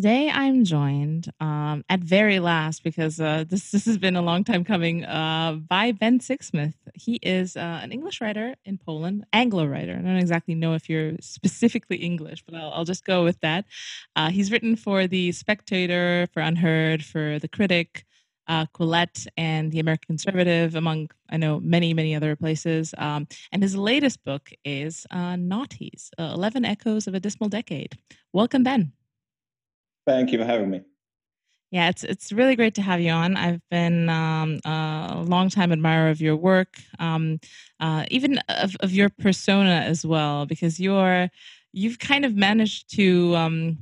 Today I'm joined um, at very last because uh, this this has been a long time coming uh, by Ben Sixsmith. He is uh, an English writer in Poland, Anglo writer. I don't exactly know if you're specifically English, but I'll, I'll just go with that. Uh, he's written for the Spectator, for UnHerd, for the Critic, uh, Quillette, and the American Conservative, among I know many many other places. Um, and his latest book is uh, Noughties: Eleven Echoes of a Dismal Decade. Welcome, Ben. Thank you for having me. Yeah, it's it's really great to have you on. I've been um, a long time admirer of your work, um, uh, even of, of your persona as well, because you're you've kind of managed to um,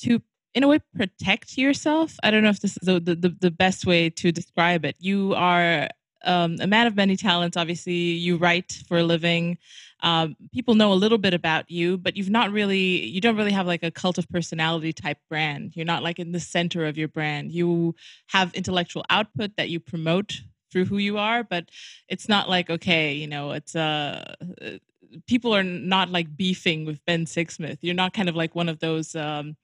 to in a way protect yourself. I don't know if this is the the, the best way to describe it. You are um, a man of many talents. Obviously, you write for a living um, people know a little bit about you, but you've not really, you don't really have like a cult of personality type brand. You're not like in the center of your brand. You have intellectual output that you promote through who you are, but it's not like, okay, you know, it's, uh, uh people are not like beefing with Ben Sixsmith. You're not kind of like one of those, um,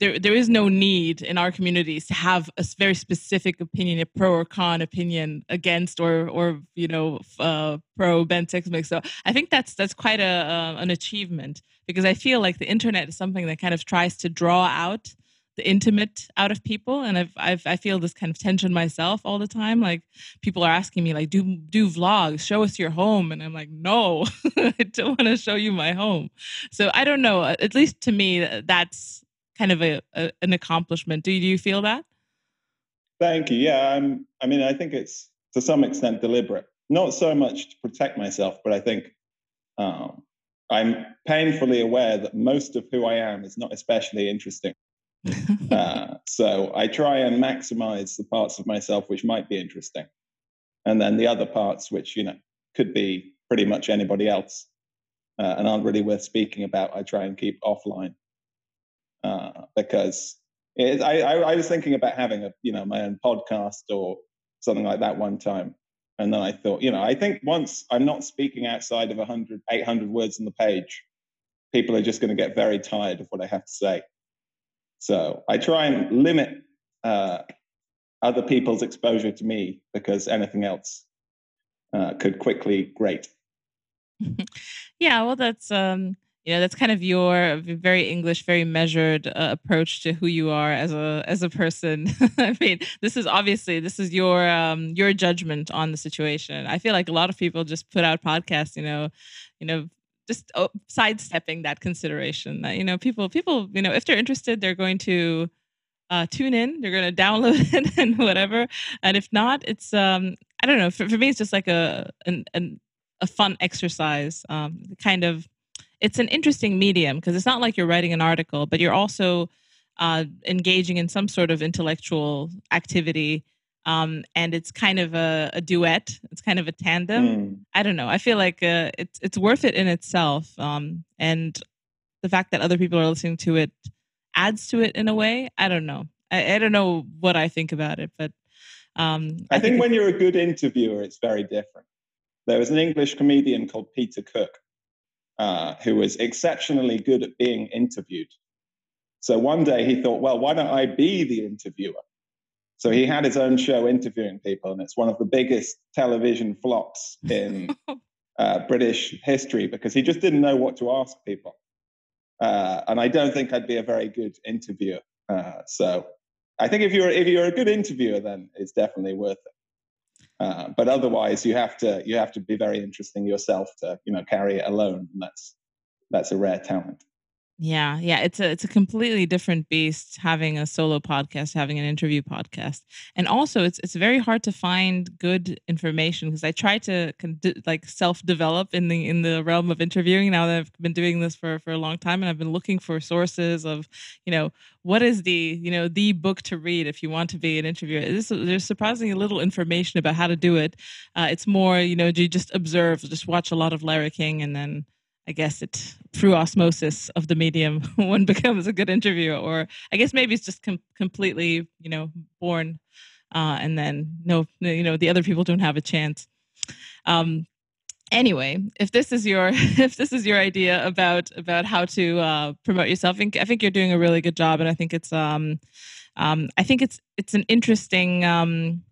there there is no need in our communities to have a very specific opinion, a pro or con opinion against or or you know uh, pro Ben Sixsmith. So I think that's that's quite a uh, an achievement because I feel like the internet is something that kind of tries to draw out the intimate out of people. And I've, I've i feel this kind of tension myself all the time. Like people are asking me like do do vlogs show us your home. And i'm like no i don't want to show you my home. So i don't know. At least to me that's kind of a, a an accomplishment. Do you, feel that? Thank you. Yeah, I'm, I mean, I think it's to some extent deliberate. Not so much to protect myself, but I think um, I'm painfully aware that most of who I am is not especially interesting. uh, so I try and maximize the parts of myself which might be interesting, and then the other parts which you know could be pretty much anybody else uh, and aren't really worth speaking about. I try and keep offline uh, because it, I, I, was thinking about having a you know my own podcast or something like that one time. And then i thought you know i think once i'm not speaking outside of 100 800 words on the page people are just going to get very tired of what i have to say. So i try and limit uh, other people's exposure to me because anything else uh, could quickly grate. Yeah well that's um you know that's kind of your very english very measured uh, approach to who you are as a as a person. I mean this is obviously this is your um your judgment on the situation. I feel like a lot of people just put out podcasts you know you know just oh, sidestepping that consideration that you know people people you know if they're interested they're going to uh, tune in they're going to download it and whatever. And if not it's um i don't know for, for me it's just like a an, an a fun exercise um kind of it's an interesting medium because it's not like you're writing an article, but you're also uh, engaging in some sort of intellectual activity. Um, and it's kind of a, a, duet. It's kind of a tandem. Mm. I don't know. I feel like uh, it's it's worth it in itself. Um, and the fact that other people are listening to it adds to it in a way. I don't know. I, I don't know what I think about it, but um, I, I, think, think when you're a good interviewer, it's very different. There was an English comedian called Peter Cook uh, who was exceptionally good at being interviewed. So one day he thought, well, why don't I be the interviewer? So he had his own show interviewing people, and it's one of the biggest television flops in uh, British history because he just didn't know what to ask people. Uh, and I don't think I'd be a very good interviewer. Uh, so I think if you're if you're a good interviewer, then it's definitely worth it. Uh, but otherwise, you have to you have to be very interesting yourself to you know carry it alone, and that's that's a rare talent. Yeah, yeah, it's a it's a completely different beast having a solo podcast, having an interview podcast. And also it's it's very hard to find good information because I try to like self-develop in the in the realm of interviewing now that I've been doing this for for a long time and I've been looking for sources of, you know, what is the, you know, the book to read if you want to be an interviewer. There's, there's surprisingly little information about how to do it. Uh, it's more, you know, do you just observe, just watch a lot of Larry King and then I guess it through osmosis of the medium one becomes a good interviewer, or I guess maybe it's just com- completely you know born, uh, and then no you know the other people don't have a chance. Um, anyway, if this is your if this is your idea about about how to uh, promote yourself, I think, I think you're doing a really good job, and I think it's um, um, I think it's it's an interesting um,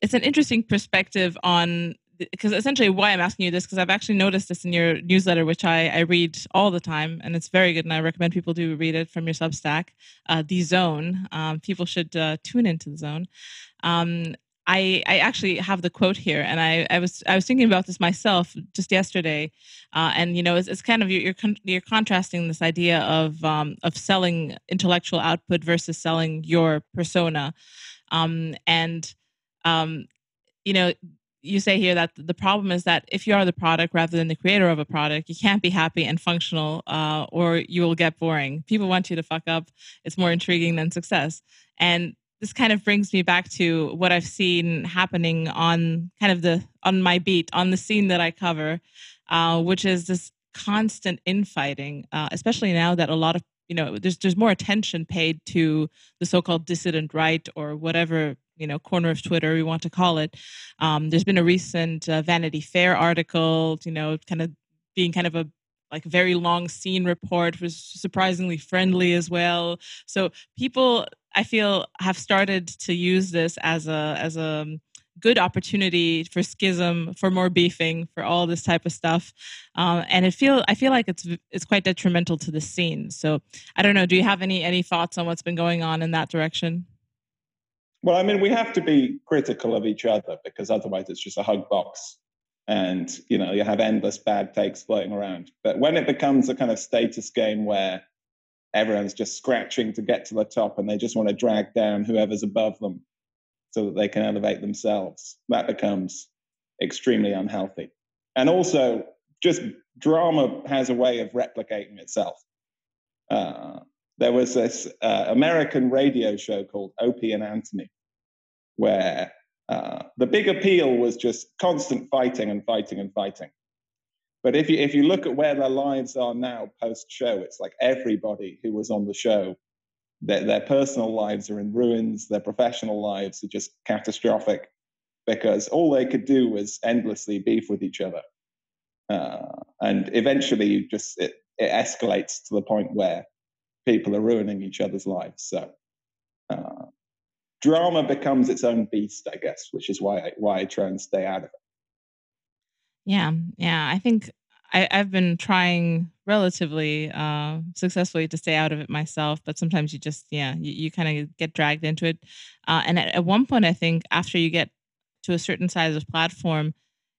it's an interesting perspective on because essentially why I'm asking you this because I've actually noticed this in your newsletter, which I, I read all the time, and it's very good, and I recommend people do read it from your Substack, uh, the Zone. Um, people should uh, tune into the Zone. Um, I, I actually have the quote here, and I, I was I was thinking about this myself just yesterday, uh, and you know it's, it's kind of you're you're contrasting this idea of um, of selling intellectual output versus selling your persona, um, and um, you know you say here that the problem is that if you are the product rather than the creator of a product, you can't be happy and functional, uh, or you will get boring. People want you to fuck up. It's more intriguing than success. And this kind of brings me back to what I've seen happening on kind of the on my beat on the scene that I cover, uh, which is this constant infighting, uh, especially now that a lot of you know there's there's more attention paid to the so-called dissident right or whatever you know corner of Twitter we want to call it. Um, there's been a recent uh, Vanity Fair article, you know, kind of being kind of a like very long scene report was surprisingly friendly as well. So people, I feel, have started to use this as a as a good opportunity for schism, for more beefing, for all this type of stuff. Um, and it feel I feel like it's it's quite detrimental to the scene. So I don't know. Do you have any any thoughts on what's been going on in that direction? Well, I mean, we have to be critical of each other because otherwise it's just a hug box. And, you know, you have endless bad takes floating around. But when it becomes a kind of status game where everyone's just scratching to get to the top and they just want to drag down whoever's above them so that they can elevate themselves, that becomes extremely unhealthy. And also, just drama has a way of replicating itself. Uh, there was this uh, American radio show called Opie and Anthony, where uh, the big appeal was just constant fighting and fighting and fighting. But if you if you look at where their lives are now post show, it's like everybody who was on the show, their, their personal lives are in ruins, their professional lives are just catastrophic because all they could do was endlessly beef with each other. Uh, and eventually, you just it, it escalates to the point where people are ruining each other's lives. So uh, drama becomes its own beast, I guess, which is why I, why I try and stay out of it. Yeah, yeah. I think I, have been trying relatively uh, successfully to stay out of it myself, but sometimes you just, yeah, you, you kind of get dragged into it. Uh, and at, at one point, I think after you get to a certain size of platform,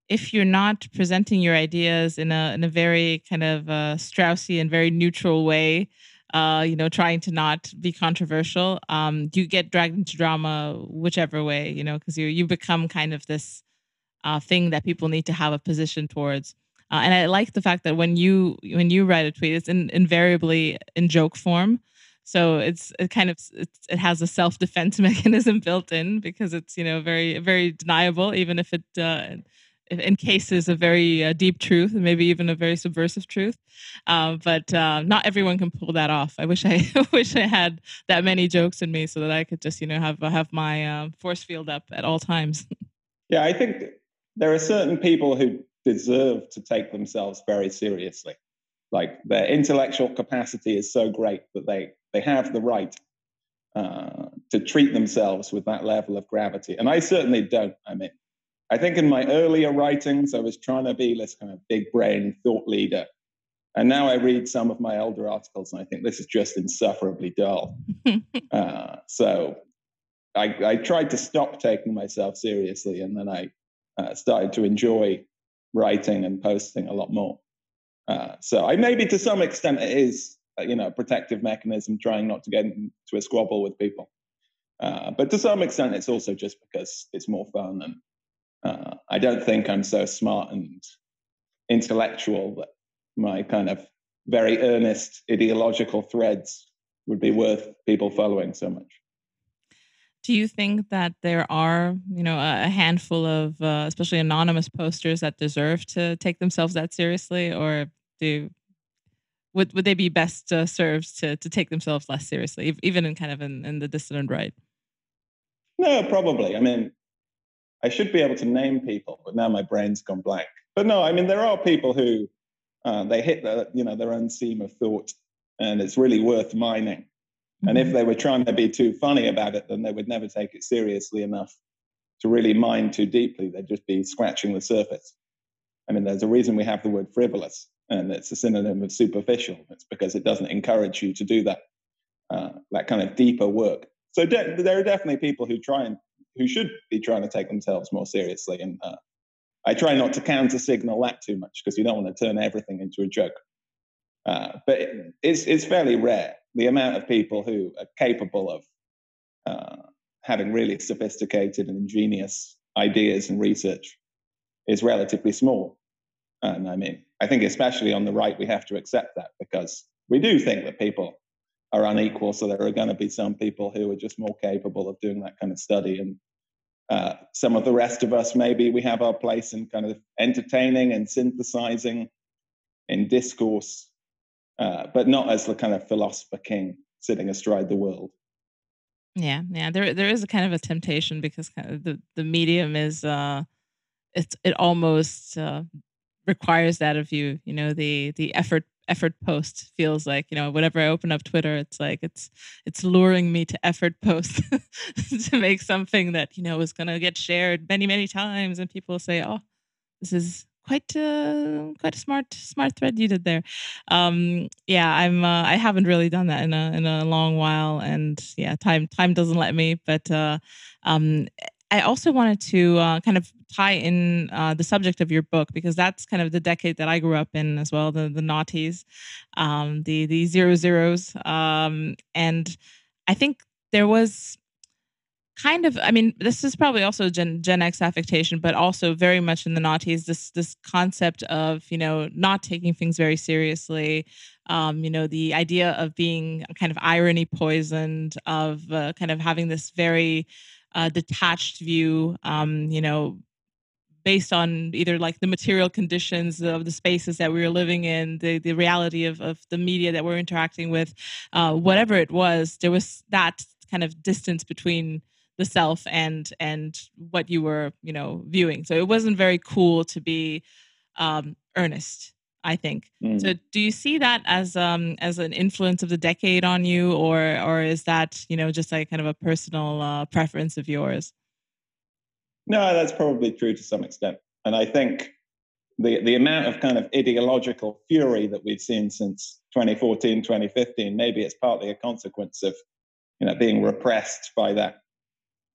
if you're not presenting your ideas in a in a very kind of uh, Straussy and very neutral way, uh, you know, trying to not be controversial, um, you get dragged into drama whichever way, you know, because you you become kind of this uh, thing that people need to have a position towards. Uh, and I like the fact that when you when you write a tweet, it's in, invariably in joke form. So it's it kind of it's, it has a self defense mechanism built in because it's you know very very deniable, even if it uh, in cases of very uh, deep truth and maybe even a very subversive truth. Uh, but uh, not everyone can pull that off. I wish I wish I had that many jokes in me so that I could just you know have have my uh, force field up at all times. yeah, I think there are certain people who deserve to take themselves very seriously. Like their intellectual capacity is so great that they they have the right uh, to treat themselves with that level of gravity. And I certainly don't. I mean, I think in my earlier writings, I was trying to be this kind of big brain thought leader. And now I read some of my older articles and I think this is just insufferably dull. uh, so I, I, tried to stop taking myself seriously and then I uh, started to enjoy writing and posting a lot more. Uh, so I maybe to some extent it is uh, you know a protective mechanism, trying not to get into a squabble with people. Uh, but to some extent, it's also just because it's more fun, and uh, I don't think I'm so smart and intellectual that my kind of very earnest ideological threads would be worth people following so much. Do you think that there are, you know, a handful of, uh, especially anonymous posters that deserve to take themselves that seriously, or do would would they be best uh, served to to take themselves less seriously, even in kind of in, in the dissident right? No, probably. I mean, I should be able to name people, but now my brain's gone blank. But no, I mean, there are people who uh, they hit the, you know their own seam of thought, and it's really worth mining. Mm-hmm. And if mm-hmm. they were trying to be too funny about it, then they would never take it seriously enough to really mine too deeply. They'd just be scratching the surface. I mean, there's a reason we have the word frivolous, and it's a synonym of superficial. It's because it doesn't encourage you to do that uh, that kind of deeper work. So de- there are definitely people who try and who should be trying to take themselves more seriously, and uh, I try not to counter signal that too much because you don't want to turn everything into a joke. Uh, but it, it's it's fairly rare the amount of people who are capable of uh, having really sophisticated and ingenious ideas and research is relatively small. And I mean, I think especially on the right, we have to accept that because we do think that people are unequal. So there are going to be some people who are just more capable of doing that kind of study. And uh, some of the rest of us, maybe we have our place in kind of entertaining and synthesizing in discourse, uh, but not as the kind of philosopher king sitting astride the world. Yeah, yeah. There, there is a kind of a temptation because kind of the the medium is, uh, it's it almost uh, requires that of you. You know, the the effort effort post feels like you know whenever i open up twitter it's like it's it's luring me to effort post to make something that you know is going to get shared many many times and people say oh this is quite uh, quite a smart smart thread you did there. Um yeah i'm uh, i haven't really done that in a in a long while and yeah time time doesn't let me but uh um I also wanted to uh, kind of tie in uh, the subject of your book because that's kind of the decade that I grew up in as well the the noughties, um, the the zero zeros, um, and I think there was kind of i mean this is probably also gen, gen x affectation but also very much in the noughties this this concept of you know not taking things very seriously um, you know the idea of being kind of irony poisoned of uh, kind of having this very uh, detached view, um, you know, based on either like the material conditions of the spaces that we were living in, the, the reality of, of the media that we're interacting with, uh, whatever it was, there was that kind of distance between the self and and what you were, you know, viewing. So it wasn't very cool to be um, earnest I think. Mm. So do you see that as um as an influence of the decade on you or or is that, you know, just like kind of a personal uh, preference of yours? No, that's probably true to some extent. And I think the the amount of kind of ideological fury that we've seen since 2014, 2015, maybe it's partly a consequence of you know being repressed by that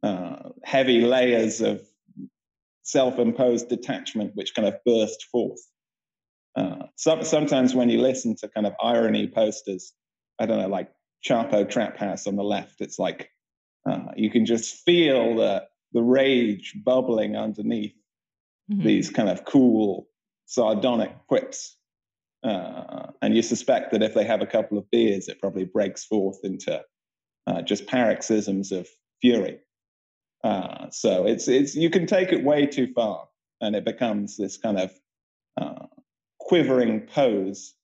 uh, heavy layers of self-imposed detachment which kind of burst forth uh, some, sometimes when you listen to kind of irony posters, I don't know, like Chapo Trap House on the left, it's like uh, you can just feel the the rage bubbling underneath mm-hmm. these kind of cool, sardonic quips. Uh, and you suspect that if they have a couple of beers, it probably breaks forth into uh, just paroxysms of fury. Uh, so it's it's you can take it way too far, and it becomes this kind of quivering pose.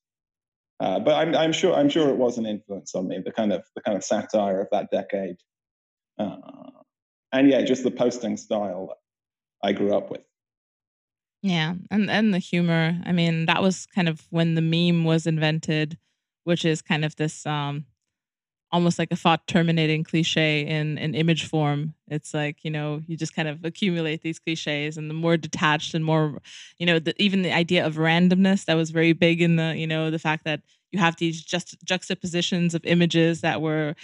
Uh, but I'm, I'm, sure I'm sure it was an influence on me, the kind of the kind of satire of that decade, uh, and yeah, just the posting style I grew up with. Yeah, and and the humor. I mean, that was kind of when the meme was invented, which is kind of this um, almost like a thought terminating cliche in an image form. It's like you know you just kind of accumulate these cliches and the more detached and more you know the, even the idea of randomness that was very big in the you know the fact that you have these just juxtapositions of images that were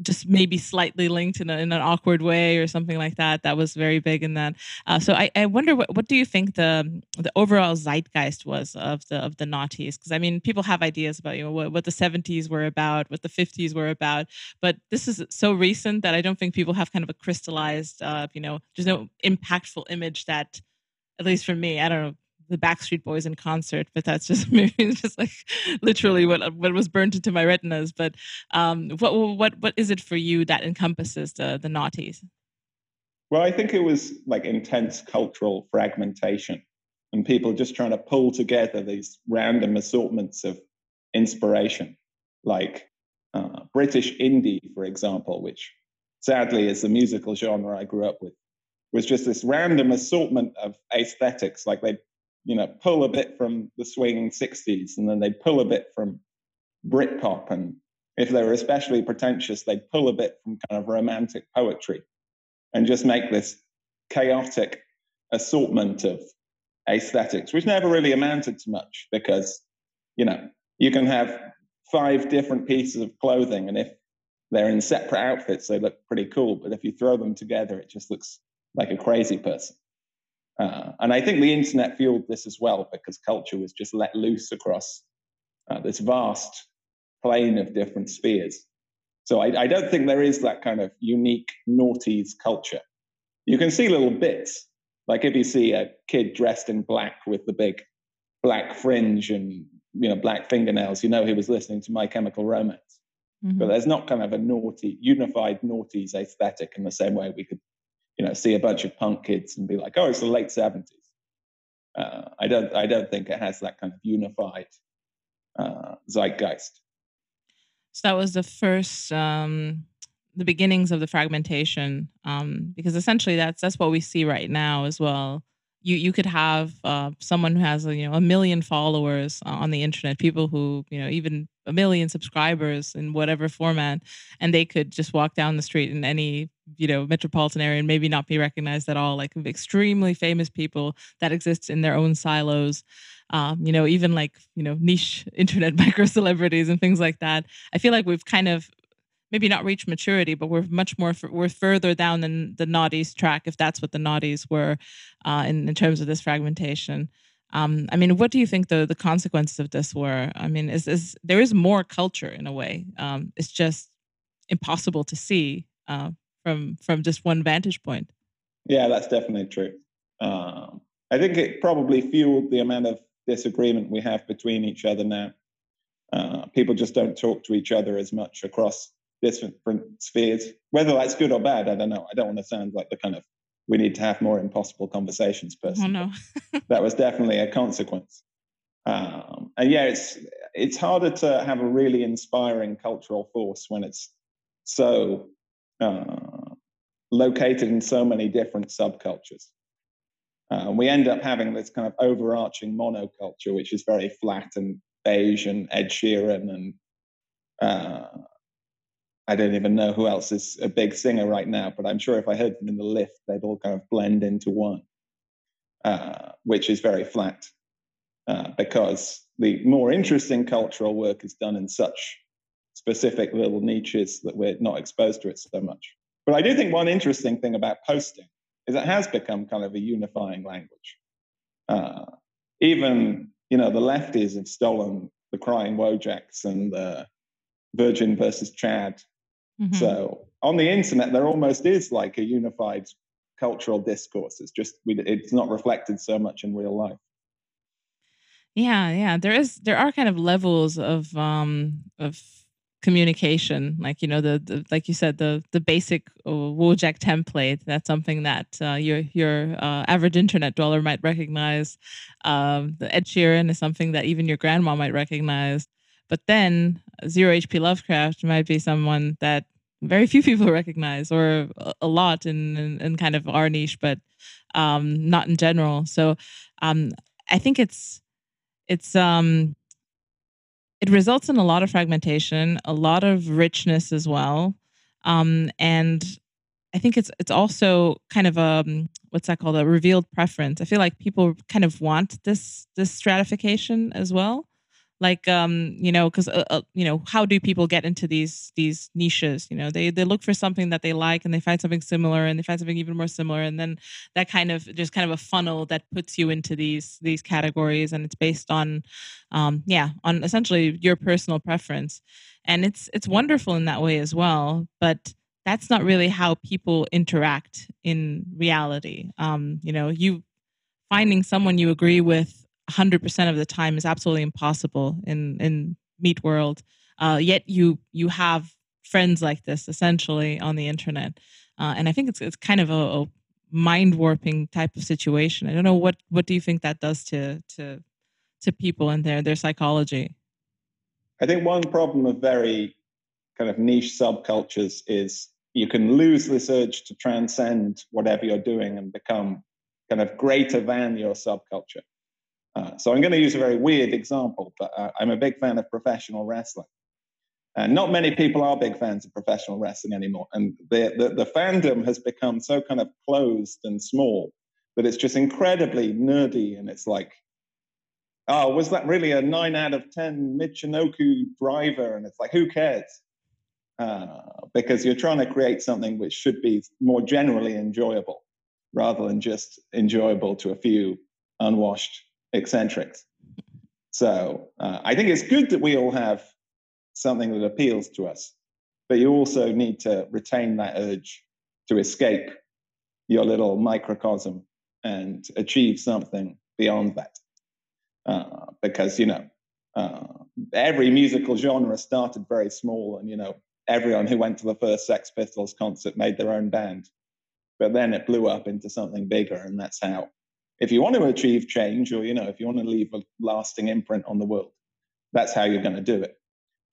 just maybe slightly linked in, a, in, an awkward way or something like that. That was very big in that. Uh, so I, I wonder what, what do you think the the overall zeitgeist was of the of the noughties? Because I mean, people have ideas about you know what, what the seventies were about, what the fifties were about, but this is so recent that I don't think people have kind of a crystallized, uh, you know, there's no impactful image that, at least for me, I don't know the Backstreet Boys in concert, but that's just maybe just like literally what what was burnt into my retinas. But um, what what what is it for you that encompasses the the noughties? Well, I think it was like intense cultural fragmentation and people just trying to pull together these random assortments of inspiration, like uh, British indie, for example, which sadly is the musical genre I grew up with, was just this random assortment of aesthetics. Like they you know, pull a bit from the swinging 60s and then they'd pull a bit from Britpop. And if they were especially pretentious, they'd pull a bit from kind of romantic poetry and just make this chaotic assortment of aesthetics, which never really amounted to much because, you know, you can have five different pieces of clothing and if they're in separate outfits, they look pretty cool. But if you throw them together, it just looks like a crazy person. Uh, and I think the internet fueled this as well because culture was just let loose across uh, this vast plane of different spheres. So I, I, don't think there is that kind of unique noughties culture. You can see little bits, like if you see a kid dressed in black with the big black fringe and you know black fingernails, you know he was listening to My Chemical Romance. Mm-hmm. But there's not kind of a naughty, unified noughties aesthetic in the same way we could you know, see a bunch of punk kids and be like, oh, it's the late 70s. Uh, I don't I don't think it has that kind of unified uh, zeitgeist. So that was the first um, the beginnings of the fragmentation, um, because essentially that's that's what we see right now as well you you could have uh, someone who has you know a million followers on the internet, people who you know even a million subscribers in whatever format, and they could just walk down the street in any you know metropolitan area and maybe not be recognized at all. Like extremely famous people that exist in their own silos. Um, you know, even like you know niche internet micro celebrities and things like that. I feel like we've kind of maybe not reached maturity, but we're much more we're further down than the noughties track, if that's what the noughties were uh, in in terms of this fragmentation. Um, I mean, what do you think the the consequences of this were? I mean, is is there is more culture in a way? Um, it's just impossible to see uh, from from just one vantage point. Yeah, that's definitely true. Um, I think it probably fueled the amount of disagreement we have between each other now. Uh, people just don't talk to each other as much across different spheres. Whether that's good or bad, I don't know. I don't want to sound like the kind of we need to have more impossible conversations person. Oh no, that was definitely a consequence. Um, and yeah, it's it's harder to have a really inspiring cultural force when it's so uh, located in so many different subcultures. Uh, we end up having this kind of overarching monoculture, which is very flat and beige and Ed Sheeran and uh, I don't even know who else is a big singer right now, but I'm sure if I heard them in the lift, they'd all kind of blend into one, uh, which is very flat uh, because the more interesting cultural work is done in such specific little niches that we're not exposed to it so much. But I do think one interesting thing about posting is it has become kind of a unifying language. Uh, even you know the lefties have stolen the crying Wojaks and the Virgin versus Chad Mm-hmm. So on the internet, there almost is like a unified cultural discourse. It's just it's not reflected so much in real life. Yeah, yeah. There is there are kind of levels of um of communication like you know the, the like you said the the basic uh, Wojak template that's something that uh, your your uh, average internet dweller might recognize um, the Ed Sheeran is something that even your grandma might recognize but then zero HP Lovecraft might be someone that very few people recognize, or a lot in, in, in kind of our niche, but um, not in general. So um, I think it's it's um, it results in a lot of fragmentation, a lot of richness as well, um, and I think it's it's also kind of a um, what's that called a revealed preference. I feel like people kind of want this this stratification as well like um you know because uh, uh, you know how do people get into these these niches? You know they they look for something that they like and they find something similar and they find something even more similar and then that kind of just kind of a funnel that puts you into these these categories and it's based on um yeah on essentially your personal preference. And it's it's wonderful in that way as well but that's not really how people interact in reality. Um you know you finding someone you agree with 100% of the time is absolutely impossible in in meet world. Uh, yet you you have friends like this essentially on the internet. Uh, and i think it's it's kind of a, a mind warping type of situation. I don't know what what do you think that does to to to people and their their psychology? I think one problem of very kind of niche subcultures is you can lose this urge to transcend whatever you're doing and become kind of greater than your subculture uh, so I'm going to use a very weird example, but uh, I'm a big fan of professional wrestling. And not many people are big fans of professional wrestling anymore. And the, the, the fandom has become so kind of closed and small that it's just incredibly nerdy. And it's like, oh, was that really a nine out of 10 Michinoku driver? And it's like, who cares? Uh, because you're trying to create something which should be more generally enjoyable rather than just enjoyable to a few unwashed eccentrics. So uh, I think it's good that we all have something that appeals to us, but you also need to retain that urge to escape your little microcosm and achieve something beyond that. Uh, because, you know, uh, every musical genre started very small, and, you know, everyone who went to the first Sex Pistols concert made their own band. But then it blew up into something bigger, and that's how if you want to achieve change or you know if you want to leave a lasting imprint on the world that's how you're going to do it.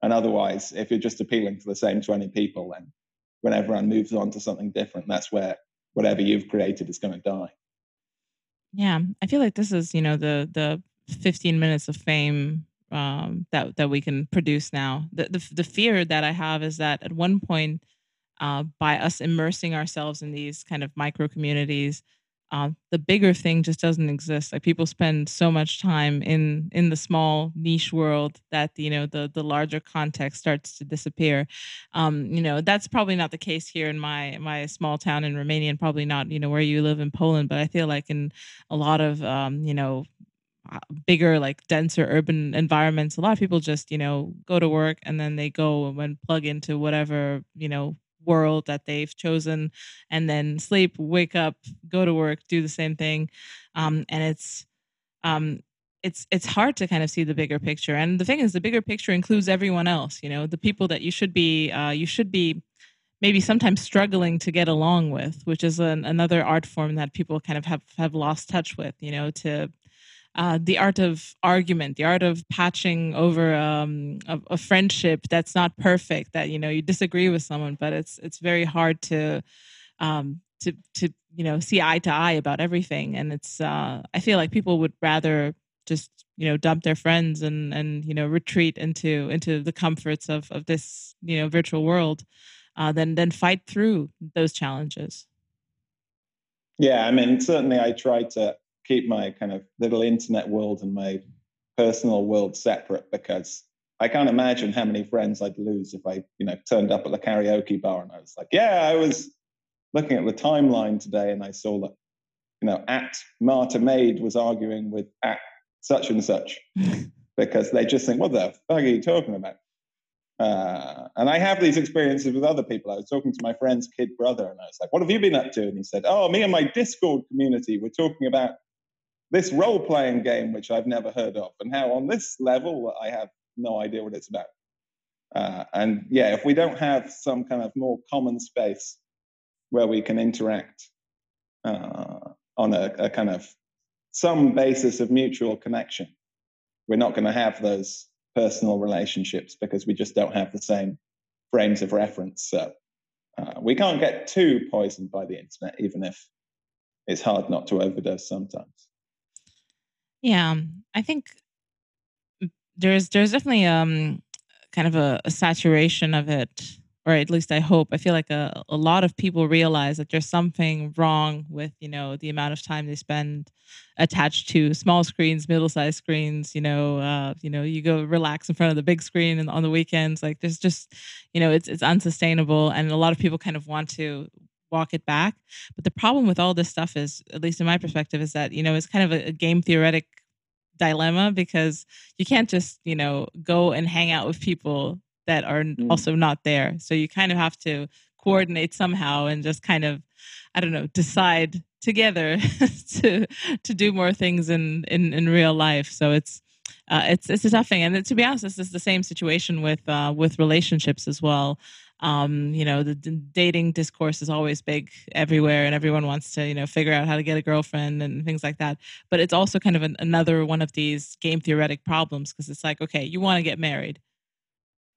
And otherwise if you're just appealing to the same 20 people then when everyone moves on to something different that's where whatever you've created is going to die. Yeah i feel like this is you know the the 15 minutes of fame um, that that we can produce now. The, the the fear that i have is that at one point uh, by us immersing ourselves in these kind of micro communities uh, the bigger thing just doesn't exist. Like people spend so much time in in the small niche world that you know the the larger context starts to disappear. Um, you know that's probably not the case here in my my small town in Romania, and probably not you know where you live in Poland. But I feel like in a lot of um, you know uh, bigger like denser urban environments a lot of people just you know go to work and then they go and plug into whatever you know world that they've chosen and then sleep wake up go to work do the same thing um, and it's um, it's it's hard to kind of see the bigger picture and the thing is the bigger picture includes everyone else you know the people that you should be uh, you should be maybe sometimes struggling to get along with which is an, another art form that people kind of have have lost touch with you know to uh, the art of argument, the art of patching over um, a, a, friendship that's not perfect. That you know you disagree with someone, but it's it's very hard to um, to to you know see eye to eye about everything. And it's uh, I feel like people would rather just you know dump their friends and and you know retreat into into the comforts of of this you know virtual world uh, than than fight through those challenges. Yeah, I mean certainly I try to keep my kind of little internet world and my personal world separate because I can't imagine how many friends I'd lose if I, you know, turned up at the karaoke bar and I was like, yeah, I was looking at the timeline today and I saw that, you know, at Marta Maid was arguing with at such and such because they just think, what the fuck are you talking about? Uh, and I have these experiences with other people. I was talking to my friend's kid brother and I was like, what have you been up to? And he said, oh, me and my Discord community, we're talking about this role playing game, which I've never heard of, and how on this level I have no idea what it's about. Uh, and yeah, if we don't have some kind of more common space where we can interact uh, on a, a, kind of some basis of mutual connection, we're not going to have those personal relationships because we just don't have the same frames of reference. So uh, we can't get too poisoned by the internet, even if it's hard not to overdose sometimes. Yeah, I think there's there's definitely um kind of a, a saturation of it, or at least I hope. I feel like a, a lot of people realize that there's something wrong with, you know, the amount of time they spend attached to small screens, middle-sized screens. You know, uh, you know, you go relax in front of the big screen and on the weekends. Like, there's just, you know, it's it's unsustainable, and a lot of people kind of want to walk it back. But the problem with all this stuff is, at least in my perspective, is that you know it's kind of a, a game theoretic dilemma because you can't just you know go and hang out with people that are mm. also not there. So you kind of have to coordinate somehow and just kind of I don't know decide together to to do more things in in in real life. So it's uh, it's it's a tough thing, and to be honest, this is the same situation with uh, with relationships as well. Um, you know, the, dating discourse is always big everywhere, and everyone wants to, you know, figure out how to get a girlfriend and things like that. But it's also kind of an, another one of these game theoretic problems because it's like, okay, you want to get married,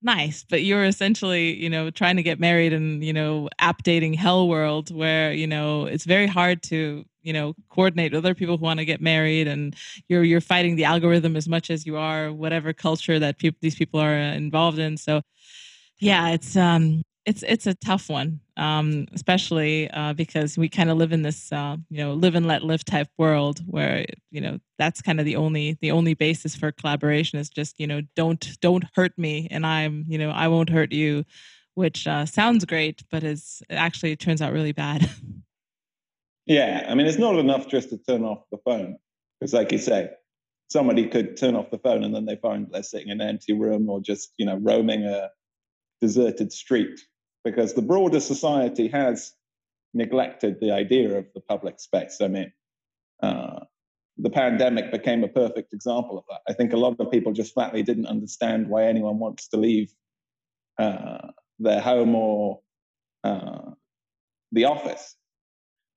nice, but you're essentially, you know, trying to get married in, you know, app dating hell world where, you know, it's very hard to, you know, coordinate other people who want to get married and you're you're fighting the algorithm as much as you are whatever culture that these people are involved in. So yeah, it's um it's it's a tough one, um, especially uh, because we kind of live in this uh, you know live and let live type world where you know that's kind of the only the only basis for collaboration is just you know don't don't hurt me and I'm you know I won't hurt you, which uh, sounds great but is actually turns out really bad. Yeah, I mean it's not enough just to turn off the phone because like you say, somebody could turn off the phone and then they find they're sitting in an empty room or just you know roaming a deserted street because the broader society has neglected the idea of the public space. I mean, uh, the pandemic became a perfect example of that. I think a lot of people just flatly didn't understand why anyone wants to leave uh, their home or uh, the office.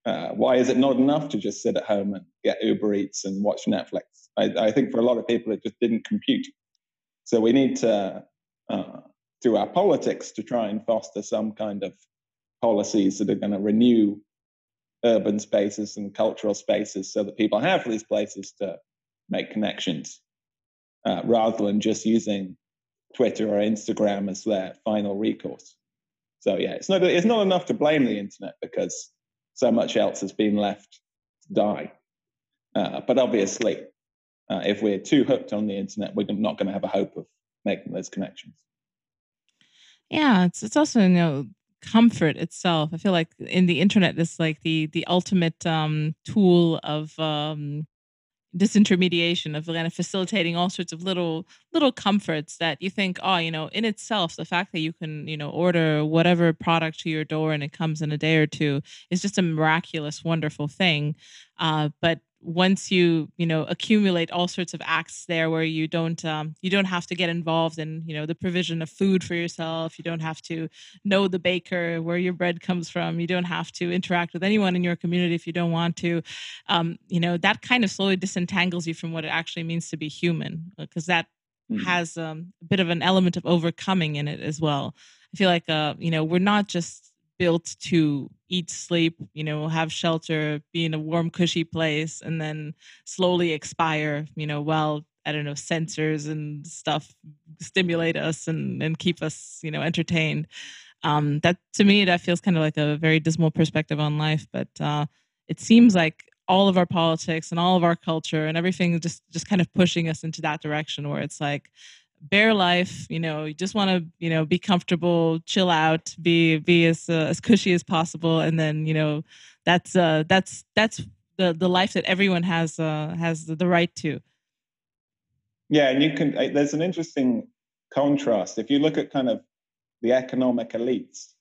Uh, why is it not enough to just sit at home and get Uber Eats and watch Netflix? I, I think for a lot of people, it just didn't compute. So we need to through our politics to try and foster some kind of policies that are going to renew urban spaces and cultural spaces so that people have these places to make connections uh, rather than just using Twitter or Instagram as their final recourse. So yeah, it's not it's not enough to blame the internet because so much else has been left to die. Uh, but obviously, uh, if we're too hooked on the internet, we're not going to have a hope of making those connections. Yeah, it's it's also you know comfort itself. I feel like in the internet, this like the the ultimate um, tool of um, disintermediation of kind of facilitating all sorts of little little comforts that you think oh you know in itself the fact that you can you know order whatever product to your door and it comes in a day or two is just a miraculous wonderful thing uh, but once you you know accumulate all sorts of acts there where you don't um, you don't have to get involved in you know the provision of food for yourself you don't have to know the baker where your bread comes from you don't have to interact with anyone in your community if you don't want to um, you know that kind of slowly disentangles you from what it actually means to be human because that mm-hmm. has um, a bit of an element of overcoming in it as well i feel like uh, you know we're not just built to eat, sleep, you know, have shelter, be in a warm, cushy place, and then slowly expire, you know, while I don't know, sensors and stuff stimulate us and, and keep us, you know, entertained. Um, that to me, that feels kind of like a very dismal perspective on life. But uh, it seems like all of our politics and all of our culture and everything just just kind of pushing us into that direction where it's like bare life you know you just want to you know be comfortable chill out be be as uh, as cushy as possible. And then you know that's uh that's that's the the life that everyone has uh has the, right to. Yeah and you can there's an interesting contrast. If you look at kind of the economic elites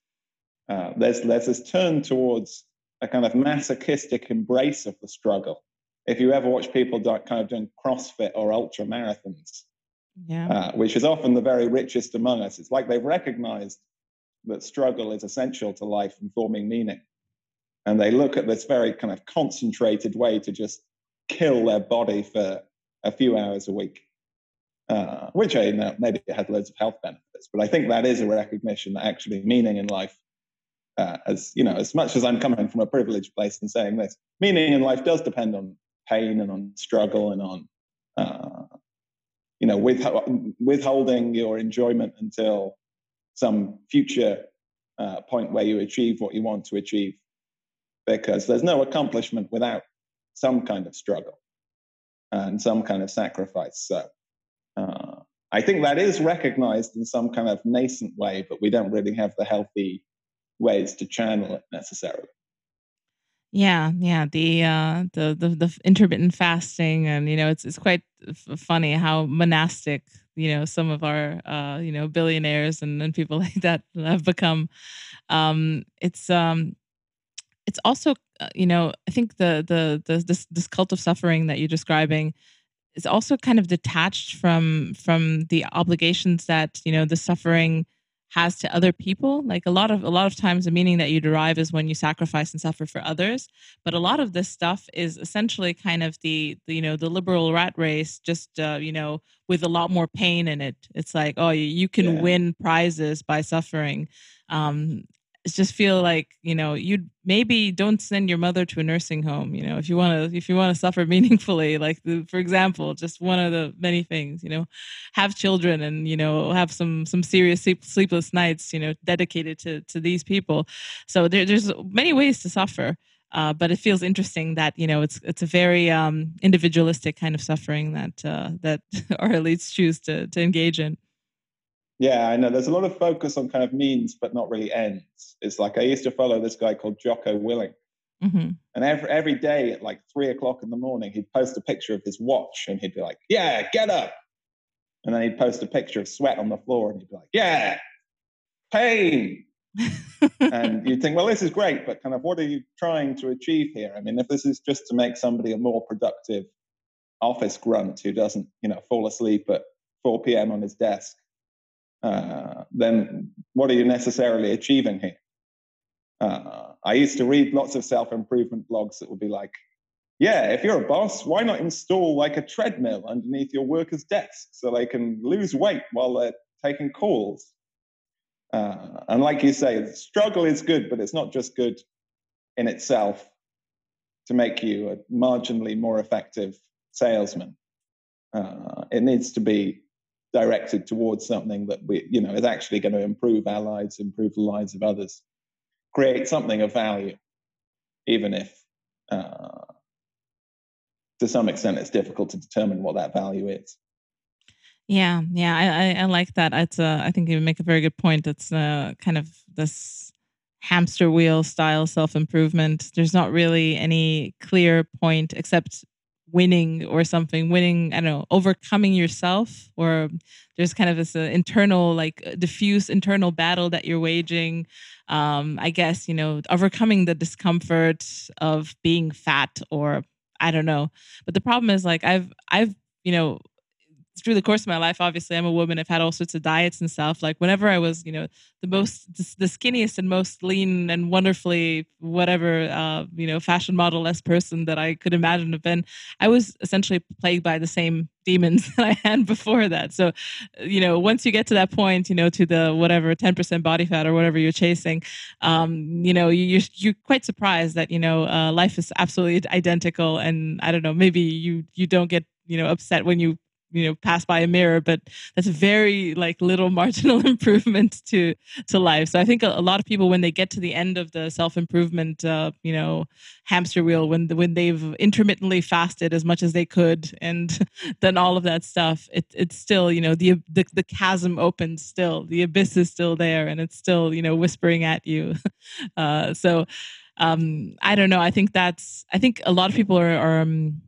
uh, there's there's this turn towards a kind of masochistic embrace of the struggle. If you ever watch people do, kind of doing crossfit or ultra marathons yeah. uh, which is often the very richest among us. It's like they've recognized that struggle is essential to life and forming meaning. And they look at this very kind of concentrated way to just kill their body for a few hours a week, uh, which I know maybe it had loads of health benefits. But I think that is a recognition that actually meaning in life, uh, as you know, as much as I'm coming from a privileged place and saying this, meaning in life does depend on pain and on struggle and on uh, you know, with, withholding your enjoyment until some future uh, point where you achieve what you want to achieve, because there's no accomplishment without some kind of struggle and some kind of sacrifice. So uh, I think that is recognized in some kind of nascent way, but we don't really have the healthy ways to channel it necessarily. Yeah, yeah, the uh, the the the intermittent fasting, and you know, it's it's quite f- funny how monastic you know some of our uh, you know billionaires and, and people like that have become. Um, it's um, it's also uh, you know I think the the the this this cult of suffering that you're describing is also kind of detached from from the obligations that you know the suffering has to other people. Like a lot of a lot of times the meaning that you derive is when you sacrifice and suffer for others. But a lot of this stuff is essentially kind of the, the you know the liberal rat race just uh, you know with a lot more pain in it. It's like oh you, you can yeah. win prizes by suffering. Um just feel like you know you maybe don't send your mother to a nursing home you know if you want to if you want to suffer meaningfully like the, for example just one of the many things you know have children and you know have some some serious sleep, sleepless nights you know dedicated to to these people. So there, there's many ways to suffer uh, but it feels interesting that you know it's it's a very um, individualistic kind of suffering that uh, that our elites choose to to engage in yeah, I know. There's a lot of focus on kind of means, but not really ends. It's like I used to follow this guy called Jocko Willink. Mm-hmm. And every, every day at like three o'clock in the morning, he'd post a picture of his watch and he'd be like, Yeah, get up. And then he'd post a picture of sweat on the floor and he'd be like, Yeah, pain. and you'd think, Well, this is great, but kind of what are you trying to achieve here? I mean, if this is just to make somebody a more productive office grunt who doesn't, you know, fall asleep at 4 p.m. on his desk, uh, then what are you necessarily achieving here? Uh, I used to read lots of self improvement blogs that would be like, yeah, if you're a boss, why not install like a treadmill underneath your workers' desk so they can lose weight while they're taking calls? Uh, and like you say, struggle is good, but it's not just good in itself to make you a marginally more effective salesman. Uh, it needs to be directed towards something that we, you know, is actually going to improve our lives, improve the lives of others, create something of value, even if uh, to some extent it's difficult to determine what that value is. Yeah, yeah, I, I, I like that. It's uh, I think you make a very good point. It's uh, kind of this hamster wheel style self improvement. There's not really any clear point except winning or something winning i don't know overcoming yourself or there's kind of this uh, internal like uh, diffuse internal battle that you're waging. Um i guess you know overcoming the discomfort of being fat or i don't know. But the problem is like i've i've you know through the course of my life, obviously, I'm a woman. I've had all sorts of diets and stuff. Like whenever I was, you know, the most, the skinniest and most lean and wonderfully whatever, uh, you know, fashion model less person that I could imagine have been, I was essentially plagued by the same demons that I had before that. So, you know, once you get to that point, you know, to the whatever 10% body fat or whatever you're chasing, um, you know, you're, you're quite surprised that, you know, uh, life is absolutely identical. And I don't know, maybe you, you don't get, you know, upset when you you know pass by a mirror but that's very like little marginal improvement to to life. So i think a, a lot of people when they get to the end of the self improvement uh, you know hamster wheel when when they've intermittently fasted as much as they could and done all of that stuff it, it's still you know the, the the chasm opens still the abyss is still there and it's still you know whispering at you. Uh, so um i don't know. I think that's i think a lot of people are, are um,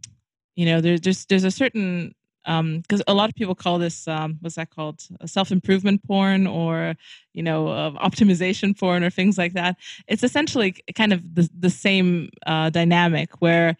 you know there's there's there's a certain because um, a lot of people call this um, what's that called self improvement porn or you know uh, optimization porn or things like that. It's essentially kind of the the same uh, dynamic where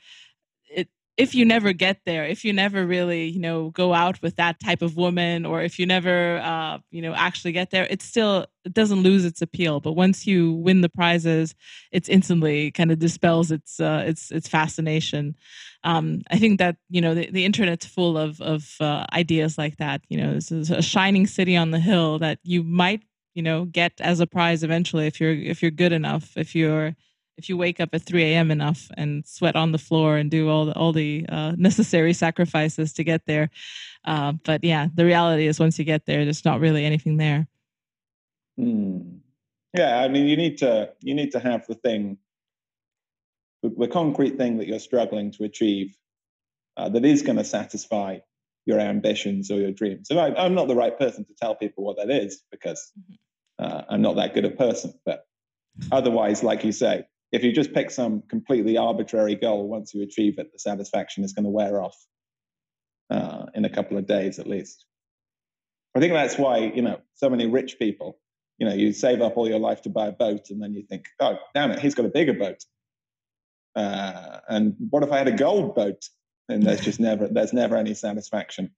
if you never get there, if you never really, you know, go out with that type of woman, or if you never, uh, you know, actually get there, it still it doesn't lose its appeal. But once you win the prizes, it's instantly kind of dispels its uh, its its fascination. Um, I think that you know the, the internet's full of of uh, ideas like that. You know, this is a shining city on the hill that you might you know get as a prize eventually if you're if you're good enough, if you're if you wake up at 3 a.m. enough and sweat on the floor and do all the, all the uh, necessary sacrifices to get there. Uh, but yeah, the reality is once you get there, there's not really anything there. Hmm. Yeah, I mean, you need to you need to have the thing, the, the concrete thing that you're struggling to achieve, uh, that is going to satisfy your ambitions or your dreams. And I, am not the right person to tell people what that is because mm-hmm. uh, I'm not that good a person. But otherwise, like you say, if you just pick some completely arbitrary goal, once you achieve it, the satisfaction is going to wear off uh, in a couple of days at least. I think that's why you know so many rich people. You know, you save up all your life to buy a boat, and then you think, "Oh, damn it, he's got a bigger boat." Uh, and what if I had a gold boat? And there's just never there's never any satisfaction.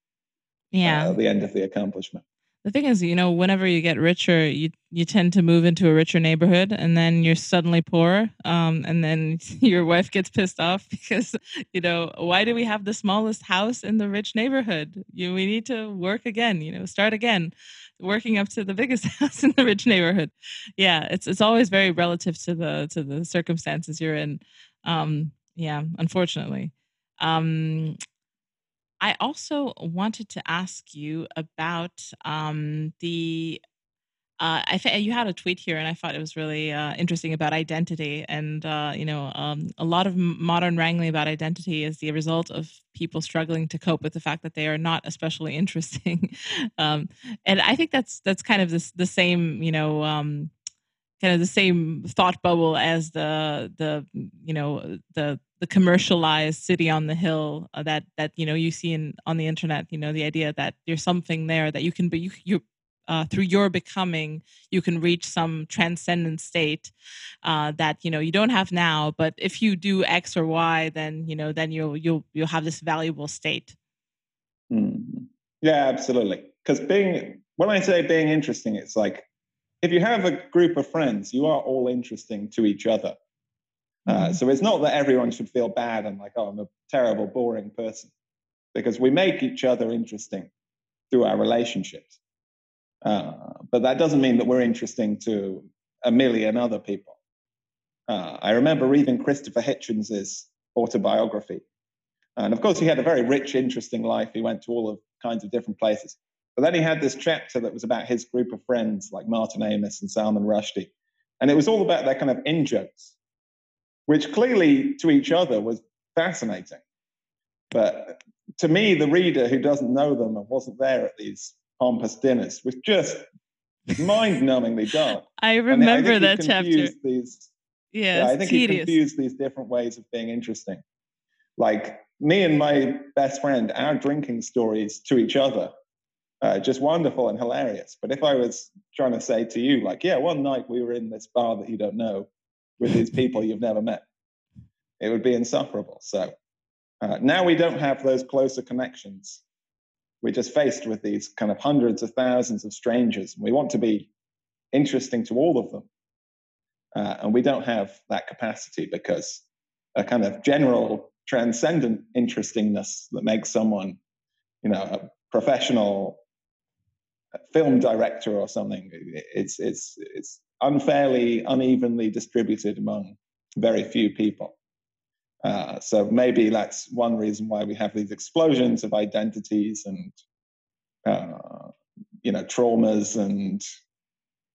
Yeah, uh, at the end of the accomplishment the thing is, you know, whenever you get richer, you you tend to move into a richer neighborhood, and then you're suddenly poor, um, and then your wife gets pissed off because you know why do we have the smallest house in the rich neighborhood? You we need to work again, you know, start again, working up to the biggest house in the rich neighborhood. Yeah, it's it's always very relative to the to the circumstances you're in. Um, yeah, unfortunately. Um, I also wanted to ask you about um, the. Uh, I th- you had a tweet here, and I thought it was really uh, interesting about identity. And uh, you know, um, a lot of modern wrangling about identity is the result of people struggling to cope with the fact that they are not especially interesting. um, and I think that's that's kind of this, the same, you know, um, kind of the same thought bubble as the the you know the the commercialized city on the hill uh, that that you know you see in on the internet you know the idea that there's something there that you can be you, you uh, through your becoming you can reach some transcendent state uh, that you know you don't have now but if you do x or y then you know then you'll you'll you'll have this valuable state mm. yeah absolutely because being when i say being interesting it's like if you have a group of friends, you are all interesting to each other. Uh, mm-hmm. so it's not that everyone should feel bad and like, oh, I'm a terrible, boring person, because we make each other interesting through our relationships. Uh, but that doesn't mean that we're interesting to a million other people. Uh, I remember reading Christopher Hitchens's autobiography. And of course, he had a very rich, interesting life. He went to all of kinds of different places. But then he had this chapter that was about his group of friends, like Martin Amis and Salman Rushdie. And it was all about their kind of in jokes, which clearly to each other was fascinating. But to me, the reader who doesn't know them and wasn't there at these pompous dinners was just mind-numbingly dull. I remember I that chapter. These, yeah, I think tedious. he confused these different ways of being interesting. Like me and my best friend, our drinking stories to each other uh, just wonderful and hilarious. But if I was trying to say to you, like, yeah, one night we were in this bar that you don't know with these people you've never met, it would be insufferable. So uh, now we don't have those closer connections. We're just faced with these kind of hundreds of thousands of strangers. And we want to be interesting to all of them. Uh, and we don't have that capacity because a kind of general transcendent interestingness that makes someone, you know, a professional film director or something. It's it's it's unfairly, unevenly distributed among very few people. Uh, so maybe that's one reason why we have these explosions of identities and uh, you know traumas and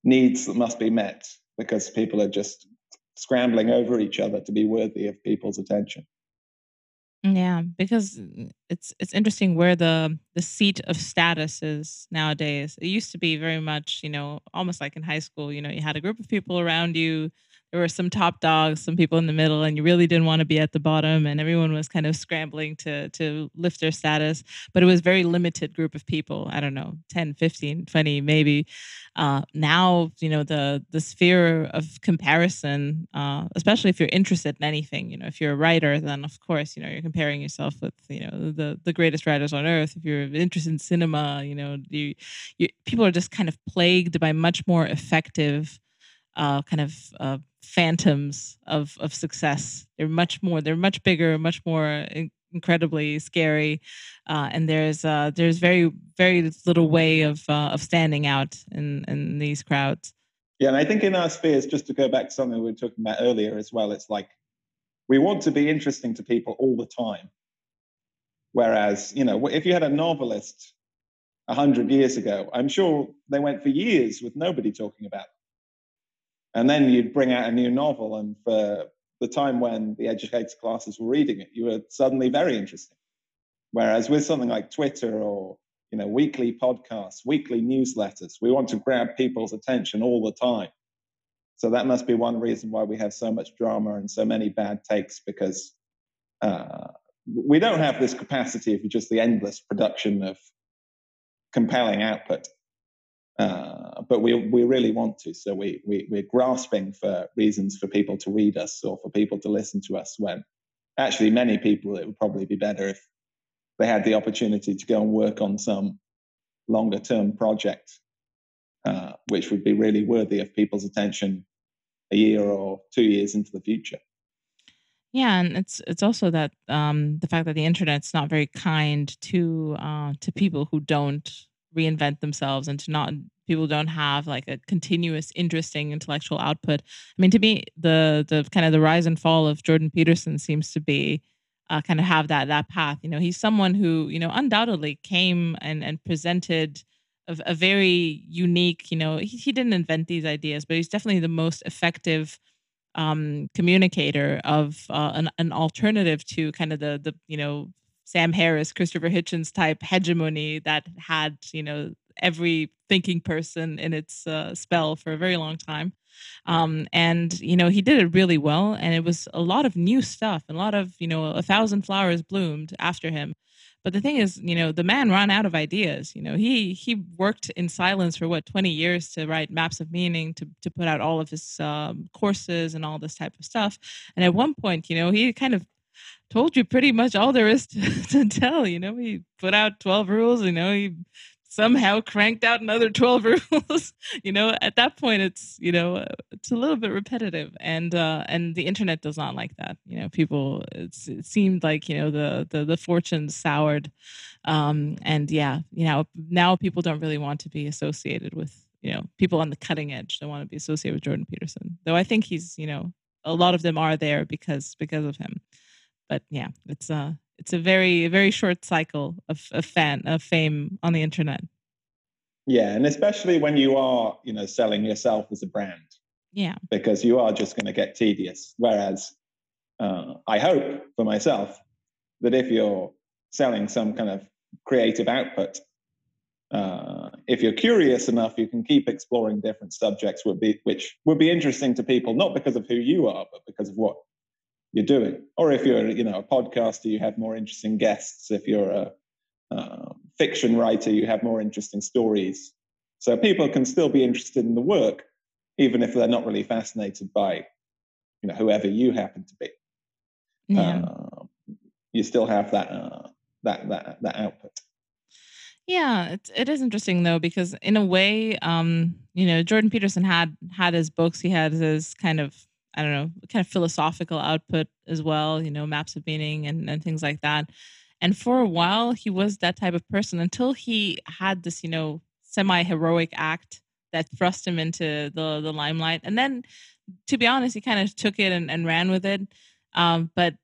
needs that must be met because people are just scrambling over each other to be worthy of people's attention. Yeah, because mm, it's it's interesting where the the seat of status is nowadays. It used to be very much, you know, almost like in high school, you know, you had a group of people around you there were some top dogs, some people in the middle, and you really didn't want to be at the bottom. And everyone was kind of scrambling to to lift their status. But it was very limited group of people. I don't know, 10, 15, 20, maybe. Uh, now, you know, the the sphere of comparison, uh, especially if you're interested in anything, you know, if you're a writer, then of course, you know, you're comparing yourself with, you know, the the greatest writers on earth. If you're interested in cinema, you know, you, you people are just kind of plagued by much more effective uh, kind of uh, phantoms of of success. They're much more. They're much bigger, much more in- incredibly scary, uh, and there's uh, there's very very little way of uh, of standing out in in these crowds. Yeah, and I think in our spheres, just to go back to something we were talking about earlier as well, it's like we want to be interesting to people all the time. Whereas, you know, if you had a novelist a hundred years ago, I'm sure they went for years with nobody talking about And then you'd bring out a new novel, and for the time when the educated classes were reading it, you were suddenly very interesting. Whereas with something like Twitter or you know weekly podcasts, weekly newsletters, we want to grab people's attention all the time. So that must be one reason why we have so much drama and so many bad takes because uh, we don't have this capacity for just the endless production of compelling output. Uh, but we we really want to. So we, we we're grasping for reasons for people to read us or for people to listen to us. When actually, many people it would probably be better if they had the opportunity to go and work on some longer term project, uh, which would be really worthy of people's attention a year or two years into the future. Yeah, and it's it's also that um, the fact that the internet's not very kind to uh, to people who don't reinvent themselves and to not people don't have like a continuous interesting intellectual output. I mean, to me, the the kind of the rise and fall of Jordan Peterson seems to be uh, kind of have that that path. You know, he's someone who you know undoubtedly came and and presented a, a very unique. You know, he, he didn't invent these ideas, but he's definitely the most effective um, communicator of uh, an, an alternative to kind of the the you know Sam Harris, Christopher Hitchens type hegemony that had you know every thinking person in its uh, spell for a very long time. Um, and you know he did it really well, and it was a lot of new stuff, and a lot of you know a thousand flowers bloomed after him. But the thing is, you know, the man ran out of ideas. You know, he he worked in silence for what twenty years to write maps of meaning, to to put out all of his um, courses and all this type of stuff. And at one point, you know, he kind of told you pretty much all there is to, to tell. You know, he put out twelve rules. You know, he somehow cranked out another 12 rules you know at that point it's you know it's a little bit repetitive and uh and the internet does not like that you know people it seemed like you know the the, the fortunes soured um and yeah you know now people don't really want to be associated with you know people on the cutting edge don't want to be associated with jordan peterson though i think he's you know a lot of them are there because because of him but yeah it's uh it's a very very short cycle of, of fan of fame on the internet. Yeah, and especially when you are, you know, selling yourself as a brand. Yeah. Because you are just going to get tedious. Whereas uh, I hope for myself that if you're selling some kind of creative output, uh, if you're curious enough, you can keep exploring different subjects, would be, which would be interesting to people, not because of who you are, but because of what you're doing. Or if you're, you know, a podcaster, you have more interesting guests. If you're a uh, fiction writer, you have more interesting stories. So people can still be interested in the work, even if they're not really fascinated by, you know, whoever you happen to be. Yeah. Uh, you still have that uh, that that that output. Yeah, it's it is interesting though because in a way, um, you know, Jordan Peterson had had his books. He had his kind of I don't know, kind of philosophical output as well, you know, maps of meaning and, and things like that. And for a while, he was that type of person until he had this, you know, semi heroic act that thrust him into the, the limelight. And then, to be honest, he kind of took it and, and ran with it. Um, but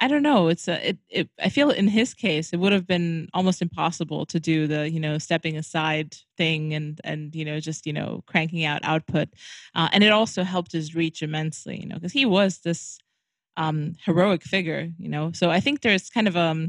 I don't know. It's a, it, it, I feel in his case, it would have been almost impossible to do the, you know, stepping aside thing and, and, you know, just, you know, cranking out output. Uh, and it also helped his reach immensely, you know, because he was this um, heroic figure, you know. So I think there's kind of, a,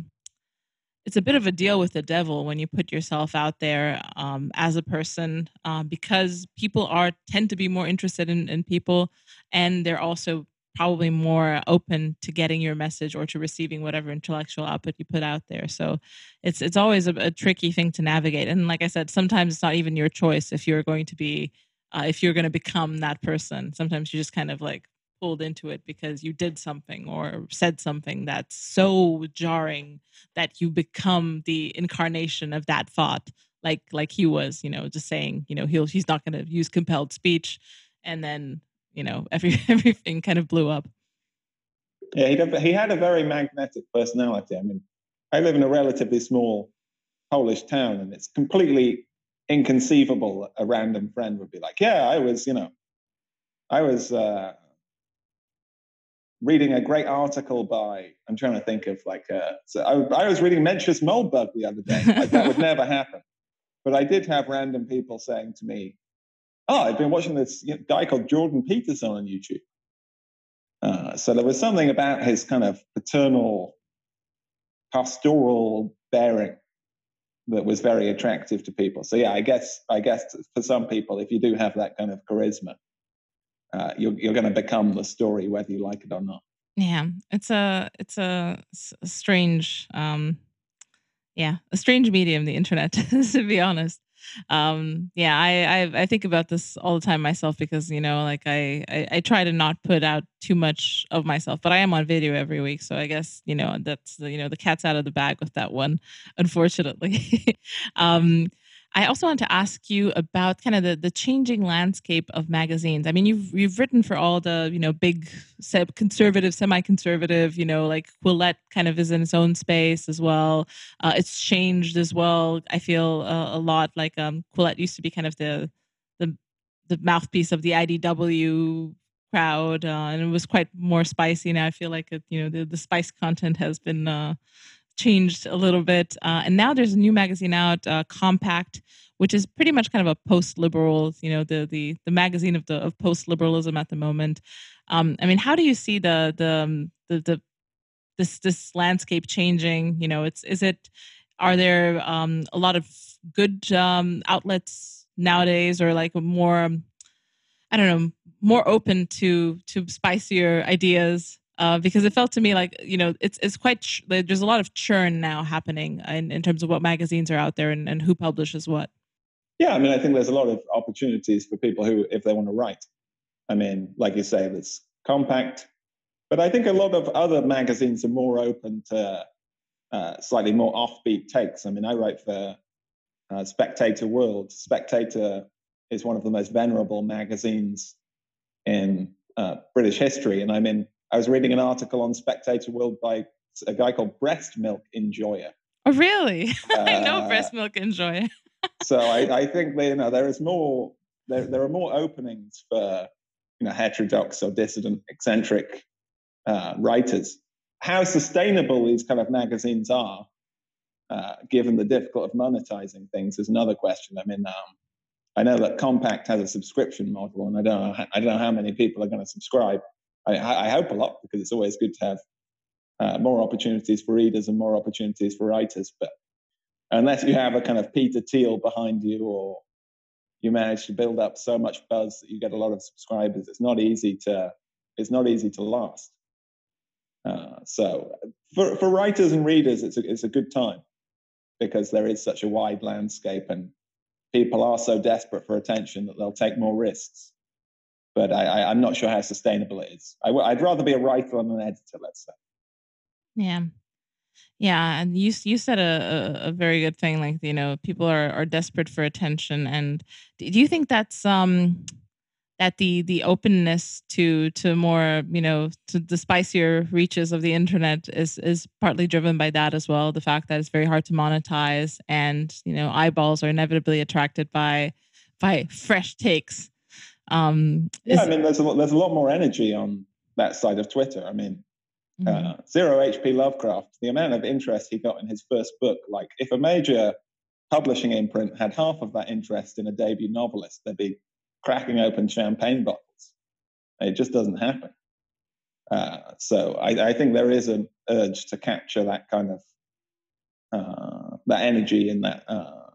it's a bit of a deal with the devil when you put yourself out there um, as a person uh, because people are tend to be more interested in, in people and they're also probably more open to getting your message or to receiving whatever intellectual output you put out there. So it's it's always a, a tricky thing to navigate. And like I said, sometimes it's not even your choice if you're going to be uh, if you're going to become that person. Sometimes you just kind of like pulled into it because you did something or said something that's so jarring that you become the incarnation of that thought like like he was you know just saying you know he'll he's not going to use compelled speech and then you know every everything kind of blew up. Yeah he, he had a very magnetic personality. I mean i live in a relatively small polish town and it's completely inconceivable a random friend would be like yeah i was you know i was uh, reading a great article by i'm trying to think of like uh, so I, I was reading mencius moldbug the other day. Like that would never happen. But i did have random people saying to me oh, I've been watching this guy called Jordan Peterson on YouTube. Uh, so there was something about his kind of paternal, pastoral bearing that was very attractive to people. So yeah, I guess I guess for some people, if you do have that kind of charisma, uh, you're you're going to become the story whether you like it or not. Yeah, it's a it's a, strange, um, yeah, a strange medium, the internet, to be honest um yeah I, I i think about this all the time myself because you know like I, I, I try to not put out too much of myself but i am on video every week so i guess you know that's the, you know the cat's out of the bag with that one unfortunately. Um I also want to ask you about kind of the, the changing landscape of magazines. I mean, you've you've written for all the you know big conservative, semi-conservative. You know, like Quillette kind of is in its own space as well. Uh, it's changed as well. I feel uh, a lot like um, Quillette used to be kind of the the the mouthpiece of the IDW crowd, uh, and it was quite more spicy. Now I feel like it, you know the the spice content has been uh, changed a little bit. Uh, and now there's a new magazine out, uh, Compact, which is pretty much kind of a post-liberal, you know, the the the magazine of the of post-liberalism at the moment. Um, I mean, how do you see the the um, the, the this this landscape changing? You know, it's is it are there um, a lot of good um, outlets nowadays, or like more I don't know, more open to to spicier ideas uh, because it felt to me like you know it's it's quite ch- there's a lot of churn now happening in, in terms of what magazines are out there and, and who publishes what. Yeah, I mean, I think there's a lot of opportunities for people who, if they want to write. I mean, like you say, it's compact, but I think a lot of other magazines are more open to uh, slightly more offbeat takes. I mean, I write for uh, Spectator World. Spectator is one of the most venerable magazines in uh, British history, and I'm in I was reading an article on Spectator World by a guy called Breast Milk Enjoyer. Oh, really? Uh, I know uh, Breast Milk Enjoyer. so I, I think that, you know there is more there, there are more openings for you know heterodox or dissident eccentric uh, writers. How sustainable these kind of magazines are, uh, given the difficult of monetizing things, is another question. I mean, um, I know that Compact has a subscription model, and I don't know, I don't know how many people are going to subscribe. I, I hope a lot because it's always good to have uh, more opportunities for readers and more opportunities for writers. But unless you have a kind of Peter Thiel behind you or you manage to build up so much buzz that you get a lot of subscribers, it's not easy to it's not easy to last. Uh, so for, for writers and readers, it's a, it's a good time because there is such a wide landscape and people are so desperate for attention that they'll take more risks but I, am not sure how sustainable it is. I, would rather be a writer than an editor, let's say. Yeah. Yeah, and you you said a, a, a, very good thing. Like you know, people are, are desperate for attention, and do you think that's um that the the openness to to more you know to the spicier reaches of the internet is is partly driven by that as well. The fact that it's very hard to monetize, and you know, eyeballs are inevitably attracted by by fresh takes um, yeah, I mean, there's a lot, there's a lot more energy on that side of Twitter. I mean, mm-hmm. uh, Zero HP Lovecraft, the amount of interest he got in his first book, like if a major publishing imprint had half of that interest in a debut novelist, they'd be cracking open champagne bottles. It just doesn't happen. Uh, so I, I, think there is an urge to capture that kind of uh, that energy and that uh,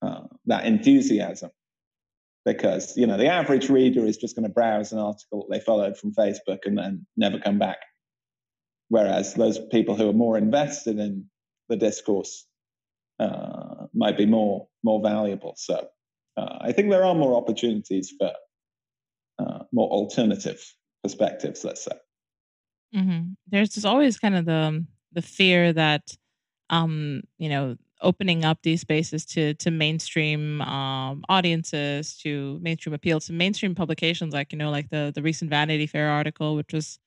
uh, that enthusiasm because you know the average reader is just going to browse an article they followed from Facebook and then never come back. Whereas those people who are more invested in the discourse uh, might be more more valuable. So uh, I think there are more opportunities for uh, more alternative perspectives. Let's say. Mm-hmm. There's always kind of the the fear that um, you know opening up these spaces to to mainstream um, audiences, to mainstream appeal, to mainstream publications, like you know, like the the recent Vanity Fair article, which was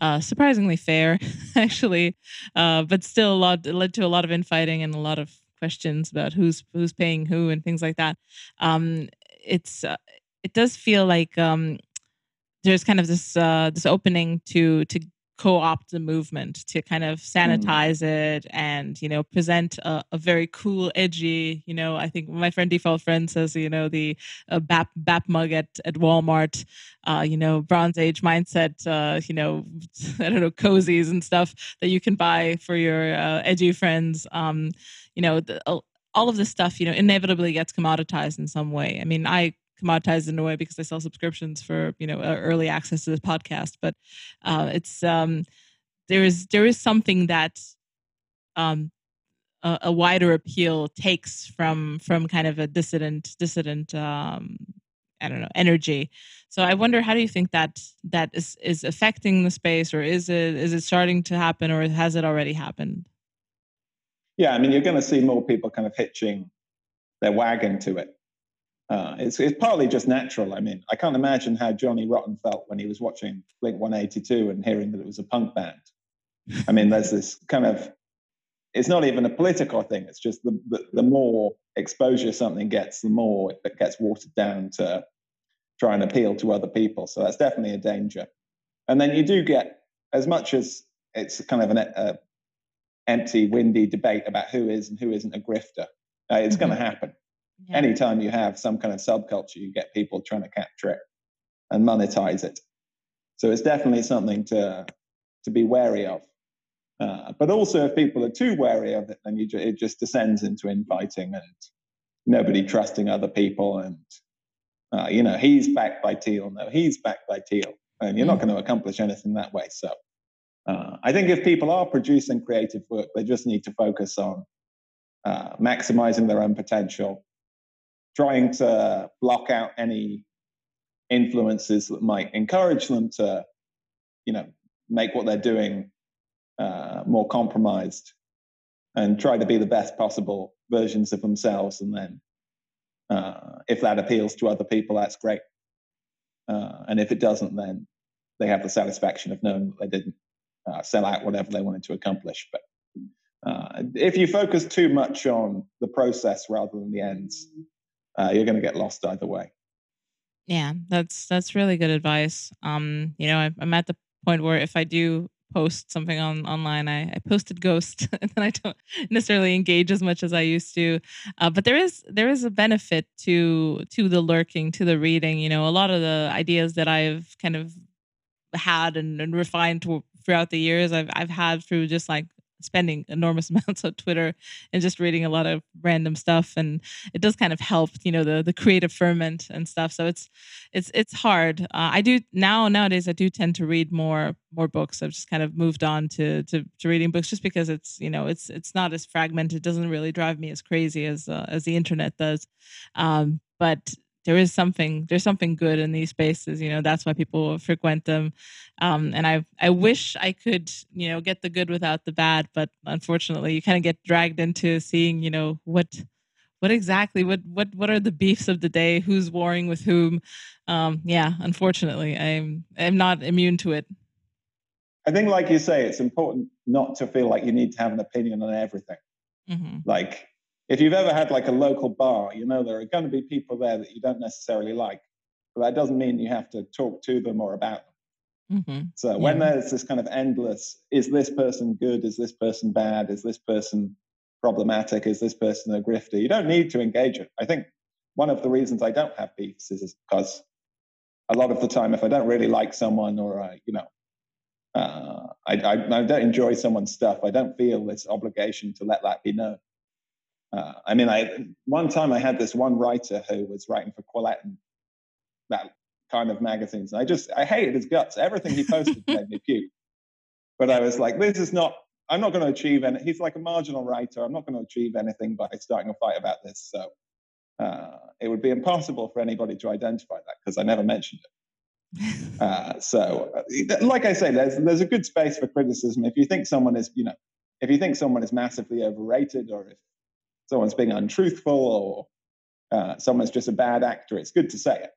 uh, surprisingly fair, actually, uh, but still a lot led to a lot of infighting and a lot of questions about who's who's paying who and things like that. Um, it's uh, it does feel like um, there's kind of this uh, this opening to to co-opt the movement to kind of Mm. sanitize it and you know present a, a very cool edgy you know i think my friend default friend says you know the uh, bap bap mug at at walmart uh you know bronze age mindset uh you know i don't know cozies and stuff that you can buy for your uh, edgy friends um you know the, all of this stuff you know inevitably gets commoditized in some way i mean i commoditized in a way because I sell subscriptions for you know uh, early access to this podcast. But uh, it's um, there is there is something that um, a, a, wider appeal takes from from kind of a dissident dissident um, I don't know energy. So I wonder how do you think that that is is affecting the space, or is it is it starting to happen, or has it already happened? Yeah, I mean, you're going to see more people kind of hitching their wagon to it. Uh, it's, it's partly just natural. I mean, I can't imagine how Johnny Rotten felt when he was watching Blink 182 and hearing that it was a punk band. I mean, there's this kind of, it's not even a political thing. It's just the, the, the more exposure something gets, the more it gets watered down to try and appeal to other people. So that's definitely a danger. And then you do get, as much as it's kind of an a empty, windy debate about who is and who isn't a grifter, uh, it's mm-hmm. going to happen yeah. anytime you have some kind of subculture, you get people trying to capture it and monetize it. So it's definitely something to to be wary of. Uh, but also, if people are too wary of it, then you, it just descends into infighting and nobody trusting other people. And uh, you know, he's backed by Thiel. No, he's backed by Thiel, and you're mm. not going to accomplish anything that way. So, uh, I think if people are producing creative work, they just need to focus on uh, maximizing their own potential, trying to block out any influences that might encourage them to, you know, make what they're doing uh, more compromised and try to be the best possible versions of themselves. And then, uh, if that appeals to other people, that's great. Uh, and if it doesn't, then they have the satisfaction of knowing that they didn't uh, sell out whatever they wanted to accomplish. But uh, if you focus too much on the process rather than the ends, uh, you're going to get lost either way. Yeah, that's that's really good advice. Um, you know, I'm at the point where if I do post something on online, I, I posted ghost, and then I don't necessarily engage as much as I used to. Uh, but there is there is a benefit to to the lurking, to the reading. You know, a lot of the ideas that I've kind of had and, and refined to, throughout the years, I've I've had through just like spending enormous amounts on Twitter and just reading a lot of random stuff, and it does kind of help, you know, the the creative ferment and stuff. So it's it's it's hard. Uh, I do now nowadays I do tend to read more more books. I've just kind of moved on to to, to reading books just because it's you know it's it's not as fragmented. It doesn't really drive me as crazy as uh, as the internet does. Um, but there is something there's something good in these spaces you know that's why people frequent them. Um, and i i wish i could you know get the good without the bad but unfortunately you kind of get dragged into seeing you know what what exactly what what what are the beefs of the day? Who's warring with whom? Um, yeah unfortunately i'm i'm not immune to it. I think like you say it's important not to feel like you need to have an opinion on everything. Mm-hmm. like if you've ever had like a local bar, you know there are going to be people there that you don't necessarily like, but that doesn't mean you have to talk to them or about them. Mm-hmm. So yeah. when there's this kind of endless, is this person good? Is this person bad? Is this person problematic? Is this person a grifter? You don't need to engage it. I think one of the reasons I don't have beefs is because a lot of the time, if I don't really like someone or I, you know, uh, I, I, I don't enjoy someone's stuff, I don't feel this obligation to let that be known. Uh, I mean, I one time I had this one writer who was writing for Quillette and that kind of magazines, and I just I hated his guts. Everything he posted made me puke. But I was like, this is not. I'm not going to achieve any. He's like a marginal writer. I'm not going to achieve anything by starting a fight about this. So uh, it would be impossible for anybody to identify that because I never mentioned it. Uh, so, uh, like I say, there's there's a good space for criticism. If you think someone is, you know, if you think someone is massively overrated, or if someone's being untruthful or uh, someone's just a bad actor, it's good to say it.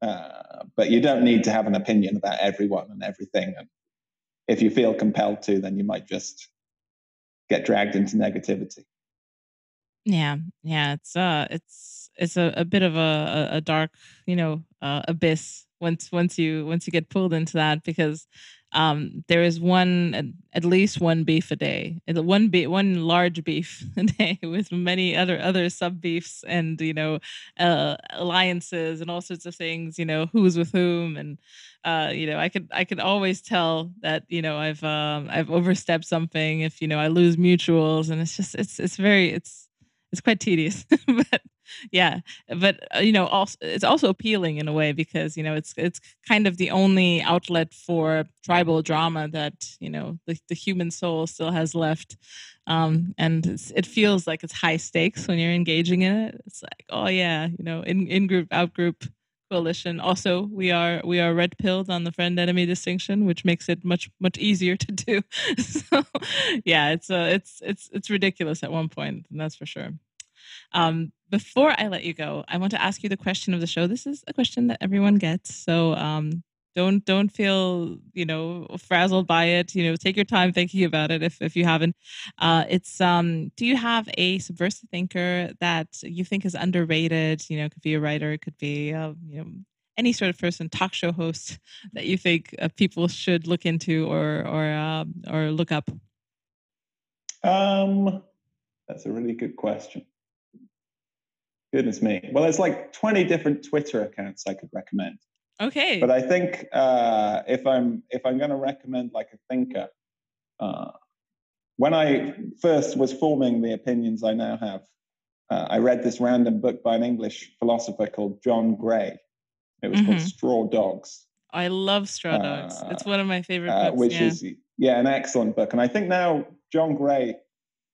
Uh, but you don't need to have an opinion about everyone and everything. And if you feel compelled to, then you might just get dragged into negativity. Yeah, yeah, it's uh, it's it's a, a bit of a, a dark, you know, uh, abyss once once you once you get pulled into that because um, there is one at least one beef a day, one be- one large beef a day with many other other sub beefs and you know uh, alliances and all sorts of things. You know who's with whom, and uh, you know I could I could always tell that you know I've um, I've overstepped something if you know I lose mutuals, and it's just it's it's very it's it's quite tedious, but yeah but uh, you know also it's also appealing in a way because you know it's it's kind of the only outlet for tribal drama that you know the, the human soul still has left um and it feels like it's high stakes when you're engaging in it. It's like oh yeah you know in in group out group coalition. Also we are we are red pilled on the friend enemy distinction which makes it much much easier to do. So yeah it's uh it's it's it's ridiculous at one point and that's for sure. Um, before I let you go, I want to ask you the question of the show. This is a question that everyone gets, so um, don't don't feel you know frazzled by it. You know, take your time thinking about it if if you haven't. Uh, it's um, do you have a subversive thinker that you think is underrated? You know, could be a writer, it could be uh, you know any sort of person, talk show host that you think uh, people should look into or or um, or look up. Um, that's a really good question. Goodness me. Well, there's like 20 different Twitter accounts I could recommend. Okay. But I think uh, if I'm if I'm going to recommend like a thinker, uh, when I first was forming the opinions I now have, uh, I read this random book by an English philosopher called John Gray. It was mm-hmm. called Straw Dogs. I love Straw Dogs. it's one of my favorite uh, books. Which yeah. is yeah, an excellent book. And I think now John Gray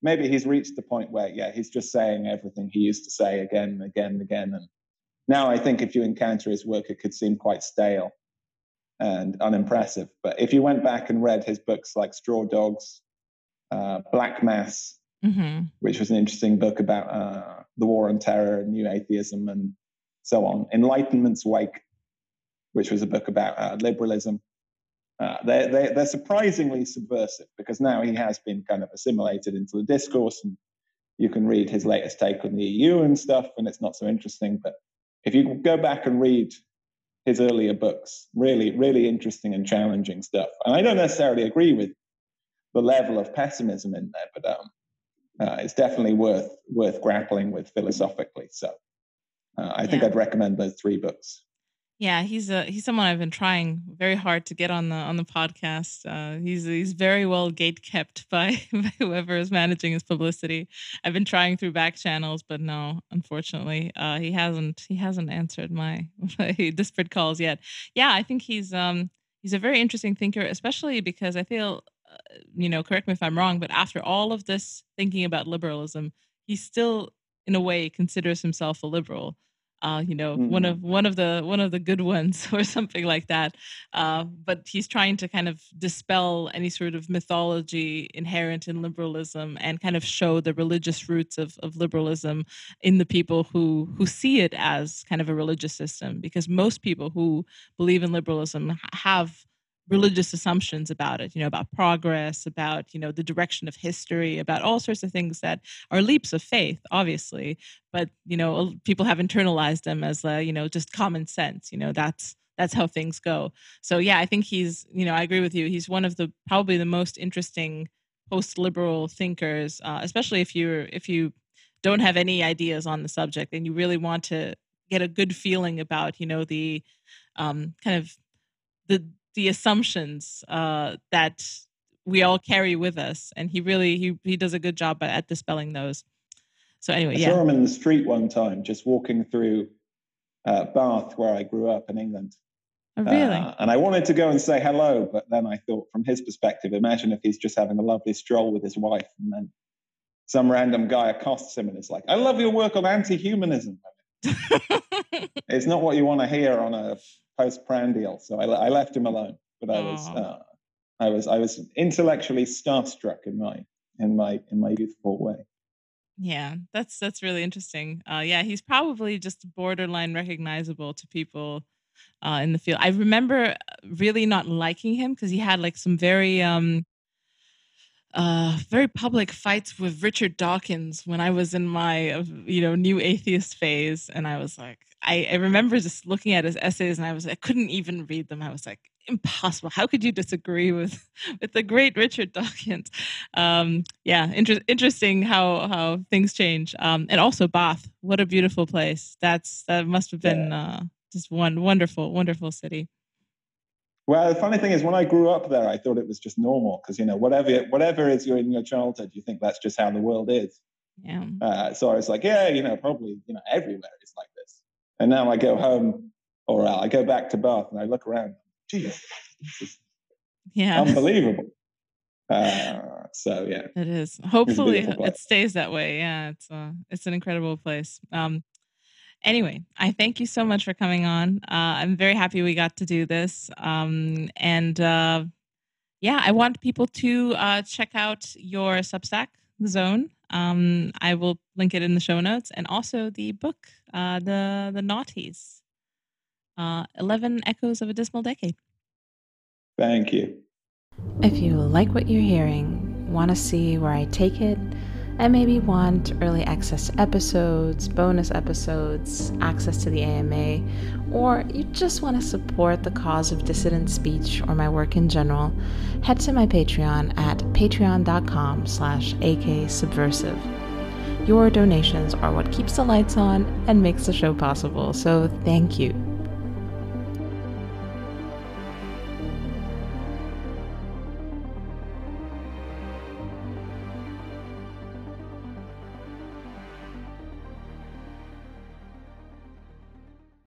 maybe he's reached the point where yeah he's just saying everything he used to say again and again and again and now i think if you encounter his work it could seem quite stale and unimpressive but if you went back and read his books like straw dogs uh, black mass mm-hmm. which was an interesting book about uh, the war on terror and new atheism and so on enlightenment's wake which was a book about uh, liberalism uh, they're, they're, they're, surprisingly subversive because now he has been kind of assimilated into the discourse and you can read his latest take on the EU and stuff and it's not so interesting. But if you go back and read his earlier books, really, really interesting and challenging stuff. And I don't necessarily agree with the level of pessimism in there, but um, uh, it's definitely worth worth grappling with philosophically. So uh, I think I'd recommend those three books. Yeah, he's a he's someone I've been trying very hard to get on the on the podcast. Uh, he's he's very well gate kept by, by whoever is managing his publicity. I've been trying through back channels, but no, unfortunately, uh, he hasn't he hasn't answered my, my disparate calls yet. Yeah, I think he's um he's a very interesting thinker, especially because I feel, uh, you know, correct me if I'm wrong, but after all of this thinking about liberalism, he still, in a way, considers himself a liberal uh, you know, mm-hmm. one of one of the one of the good ones or something like that. Uh, but he's trying to kind of dispel any sort of mythology inherent in liberalism and kind of show the religious roots of, of liberalism in the people who who see it as kind of a religious system. Because most people who believe in liberalism have religious assumptions about it you know about progress about you know the direction of history about all sorts of things that are leaps of faith obviously. But you know people have internalized them as uh, you know just common sense you know that's that's how things go. So yeah i think he's you know i agree with you. He's one of the probably the most interesting post-liberal thinkers uh, especially if you're if you don't have any ideas on the subject and you really want to get a good feeling about you know the um, kind of the the assumptions uh, that we all carry with us, and he really he he does a good job at dispelling those. So anyway, yeah. I yeah. saw him in the street one time, just walking through uh, Bath, where I grew up in England. Oh, really? Uh, and I wanted to go and say hello, but then I thought, from his perspective, imagine if he's just having a lovely stroll with his wife, and then some random guy accosts him and is like, "I love your work on anti-humanism." it's not what you want to hear on a post-prandial, so I, I, left him alone. But I was, uh, I was, I was intellectually starstruck in my in my in my youthful way. Yeah, that's that's really interesting. Uh, yeah, he's probably just borderline recognizable to people uh, in the field. I remember really not liking him because he had like some very um, uh, very public fights with Richard Dawkins when I was in my, uh, you know, new atheist phase, and I was like, I, I remember just looking at his essays, and I was, I couldn't even read them. I was like, impossible. How could you disagree with with the great Richard Dawkins? Um, yeah, inter- interesting how how things change. Um, and also Bath, what a beautiful place. That's that must have been yeah. uh, just one wonderful, wonderful city. Well, the funny thing is, when I grew up there, I thought it was just normal because you know whatever whatever is your in your childhood, you think that's just how the world is. Yeah. Uh, so I was like, yeah, you know, probably you know everywhere is like this. And now I go home, or I go back to Bath, and I look around. Geez, yeah, unbelievable. Uh, so yeah, it is. Hopefully, it stays that way. Yeah, it's uh, it's an incredible place. Um, anyway, I thank you so much for coming on. Uh, I'm very happy we got to do this. Um, and uh, yeah, I want people to uh, check out your Substack, The Zone. Um, I will link it in the show notes, and also the book, uh, the the Noughties, uh, Eleven Echoes of a Dismal Decade. Thank you. If you like what you're hearing, want to see where I take it and maybe want early access to episodes, bonus episodes, access to the AMA, or you just want to support the cause of dissident speech or my work in general, head to my Patreon at patreon.com slash aksubversive. Your donations are what keeps the lights on and makes the show possible, so thank you.